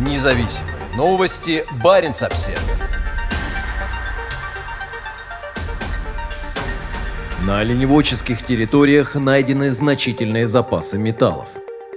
Независимые новости. Барин обсерва На оленеводческих территориях найдены значительные запасы металлов.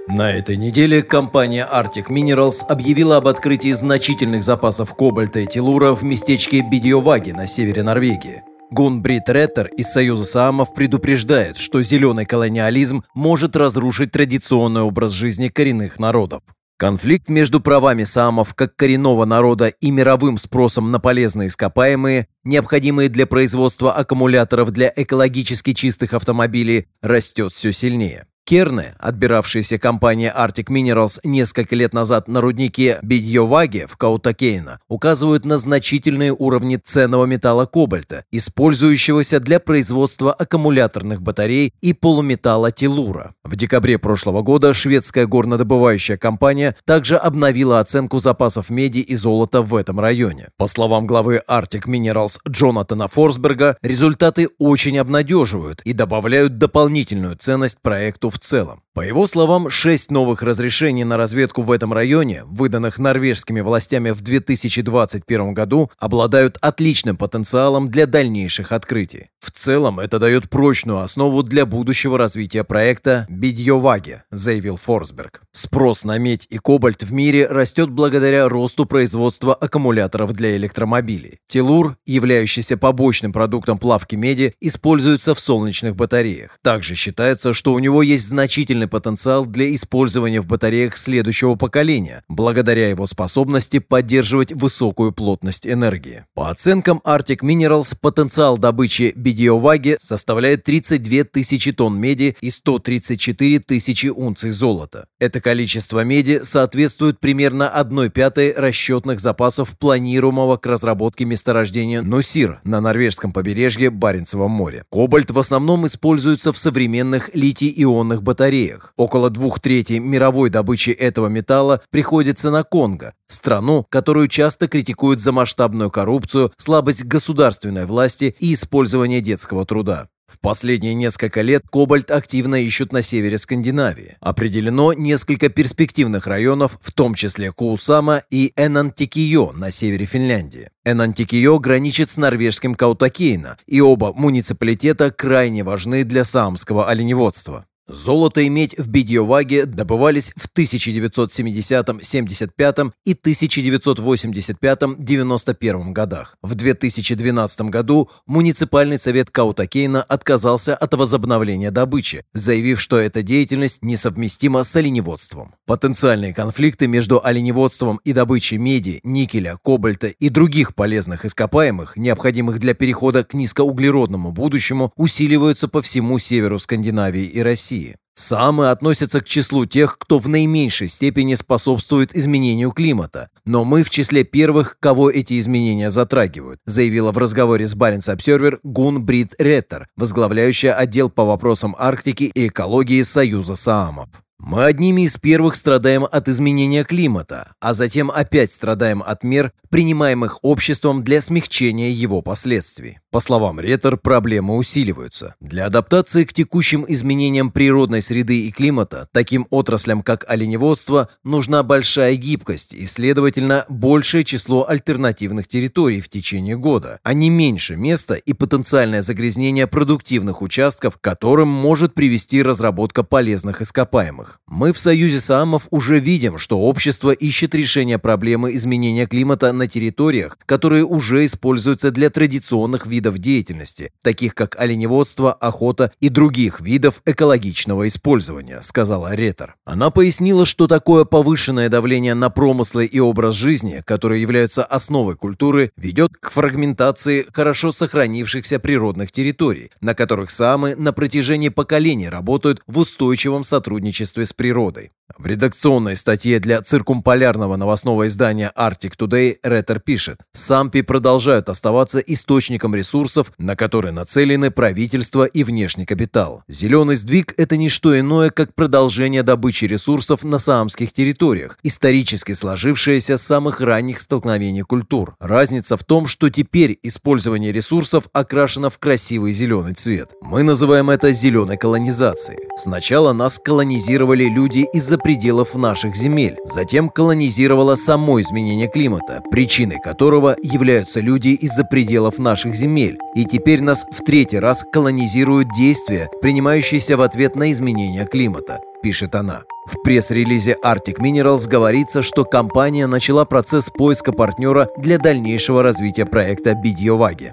На этой неделе компания Arctic Minerals объявила об открытии значительных запасов кобальта и телура в местечке Бидиоваги на севере Норвегии. Гунбрид Реттер из Союза Саамов предупреждает, что зеленый колониализм может разрушить традиционный образ жизни коренных народов. Конфликт между правами саамов как коренного народа и мировым спросом на полезные ископаемые, необходимые для производства аккумуляторов для экологически чистых автомобилей, растет все сильнее. Керны, отбиравшиеся компания Arctic Minerals несколько лет назад на руднике Бидьоваге в Каутакейна, указывают на значительные уровни ценного металла кобальта, использующегося для производства аккумуляторных батарей и полуметалла телура. В декабре прошлого года шведская горнодобывающая компания также обновила оценку запасов меди и золота в этом районе. По словам главы Arctic Minerals Джонатана Форсберга, результаты очень обнадеживают и добавляют дополнительную ценность проекту в целом. По его словам, шесть новых разрешений на разведку в этом районе, выданных норвежскими властями в 2021 году, обладают отличным потенциалом для дальнейших открытий. В целом, это дает прочную основу для будущего развития проекта «Бидьоваги», заявил Форсберг. Спрос на медь и кобальт в мире растет благодаря росту производства аккумуляторов для электромобилей. Телур, являющийся побочным продуктом плавки меди, используется в солнечных батареях. Также считается, что у него есть значительный огромный потенциал для использования в батареях следующего поколения, благодаря его способности поддерживать высокую плотность энергии. По оценкам Arctic Minerals, потенциал добычи бедиоваги составляет 32 тысячи тонн меди и 134 тысячи унций золота. Это количество меди соответствует примерно 1 пятой расчетных запасов планируемого к разработке месторождения Носир на норвежском побережье Баренцева моря. Кобальт в основном используется в современных литий-ионных батареях, условиях. Около двух третей мировой добычи этого металла приходится на Конго, страну, которую часто критикуют за масштабную коррупцию, слабость государственной власти и использование детского труда. В последние несколько лет кобальт активно ищут на севере Скандинавии. Определено несколько перспективных районов, в том числе Куусама и Энантикио на севере Финляндии. Энантикио граничит с норвежским Каутакейна, и оба муниципалитета крайне важны для самского оленеводства. Золото и медь в Бидьоваге добывались в 1970, 75 и 1985-91 годах. В 2012 году муниципальный совет Каутакейна отказался от возобновления добычи, заявив, что эта деятельность несовместима с оленеводством. Потенциальные конфликты между оленеводством и добычей меди, никеля, кобальта и других полезных ископаемых, необходимых для перехода к низкоуглеродному будущему, усиливаются по всему северу Скандинавии и России. Самы относятся к числу тех, кто в наименьшей степени способствует изменению климата. Но мы в числе первых, кого эти изменения затрагивают, заявила в разговоре с Баренц Обсервер Гун Брит Реттер, возглавляющая отдел по вопросам Арктики и экологии Союза Саамов. Мы одними из первых страдаем от изменения климата, а затем опять страдаем от мер, принимаемых обществом для смягчения его последствий. По словам Ретер, проблемы усиливаются. Для адаптации к текущим изменениям природной среды и климата таким отраслям, как оленеводство, нужна большая гибкость и, следовательно, большее число альтернативных территорий в течение года, а не меньше места и потенциальное загрязнение продуктивных участков, которым может привести разработка полезных ископаемых. Мы в Союзе Саамов уже видим, что общество ищет решение проблемы изменения климата на территориях, которые уже используются для традиционных видов деятельности, таких как оленеводство, охота и других видов экологичного использования, сказала Ретер. Она пояснила, что такое повышенное давление на промыслы и образ жизни, которые являются основой культуры, ведет к фрагментации хорошо сохранившихся природных территорий, на которых самы на протяжении поколений работают в устойчивом сотрудничестве с природой. В редакционной статье для циркумполярного новостного издания Arctic Today Ретер пишет, «Сампи продолжают оставаться источником ресурсов, на которые нацелены правительство и внешний капитал. Зеленый сдвиг – это не что иное, как продолжение добычи ресурсов на саамских территориях, исторически сложившееся с самых ранних столкновений культур. Разница в том, что теперь использование ресурсов окрашено в красивый зеленый цвет. Мы называем это зеленой колонизацией. Сначала нас колонизировали колонизировали люди из-за пределов наших земель. Затем колонизировало само изменение климата, причиной которого являются люди из-за пределов наших земель. И теперь нас в третий раз колонизируют действия, принимающиеся в ответ на изменение климата пишет она. В пресс-релизе Arctic Minerals говорится, что компания начала процесс поиска партнера для дальнейшего развития проекта Бидьоваги.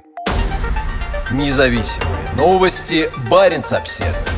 Независимые новости. Барин обседный.